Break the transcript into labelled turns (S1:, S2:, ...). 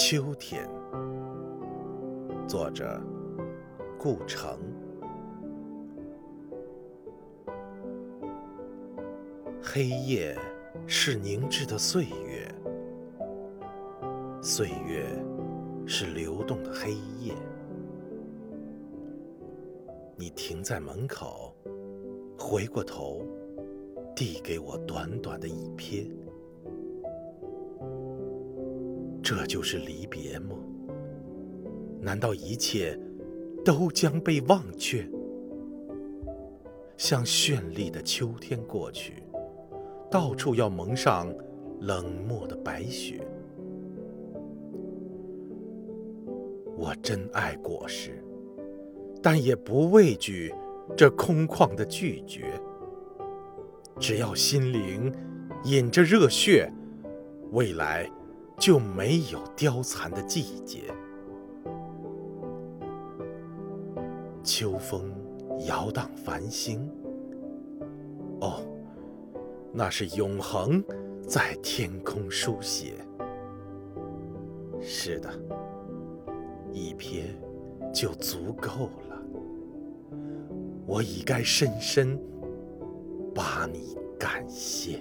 S1: 秋天，作者顾城。黑夜是凝滞的岁月，岁月是流动的黑夜。你停在门口，回过头，递给我短短的一瞥。这就是离别吗？难道一切都将被忘却？像绚丽的秋天过去，到处要蒙上冷漠的白雪。我真爱果实，但也不畏惧这空旷的拒绝。只要心灵饮着热血，未来。就没有凋残的季节。秋风摇荡繁星，哦，那是永恒在天空书写。是的，一瞥就足够了。我已该深深把你感谢。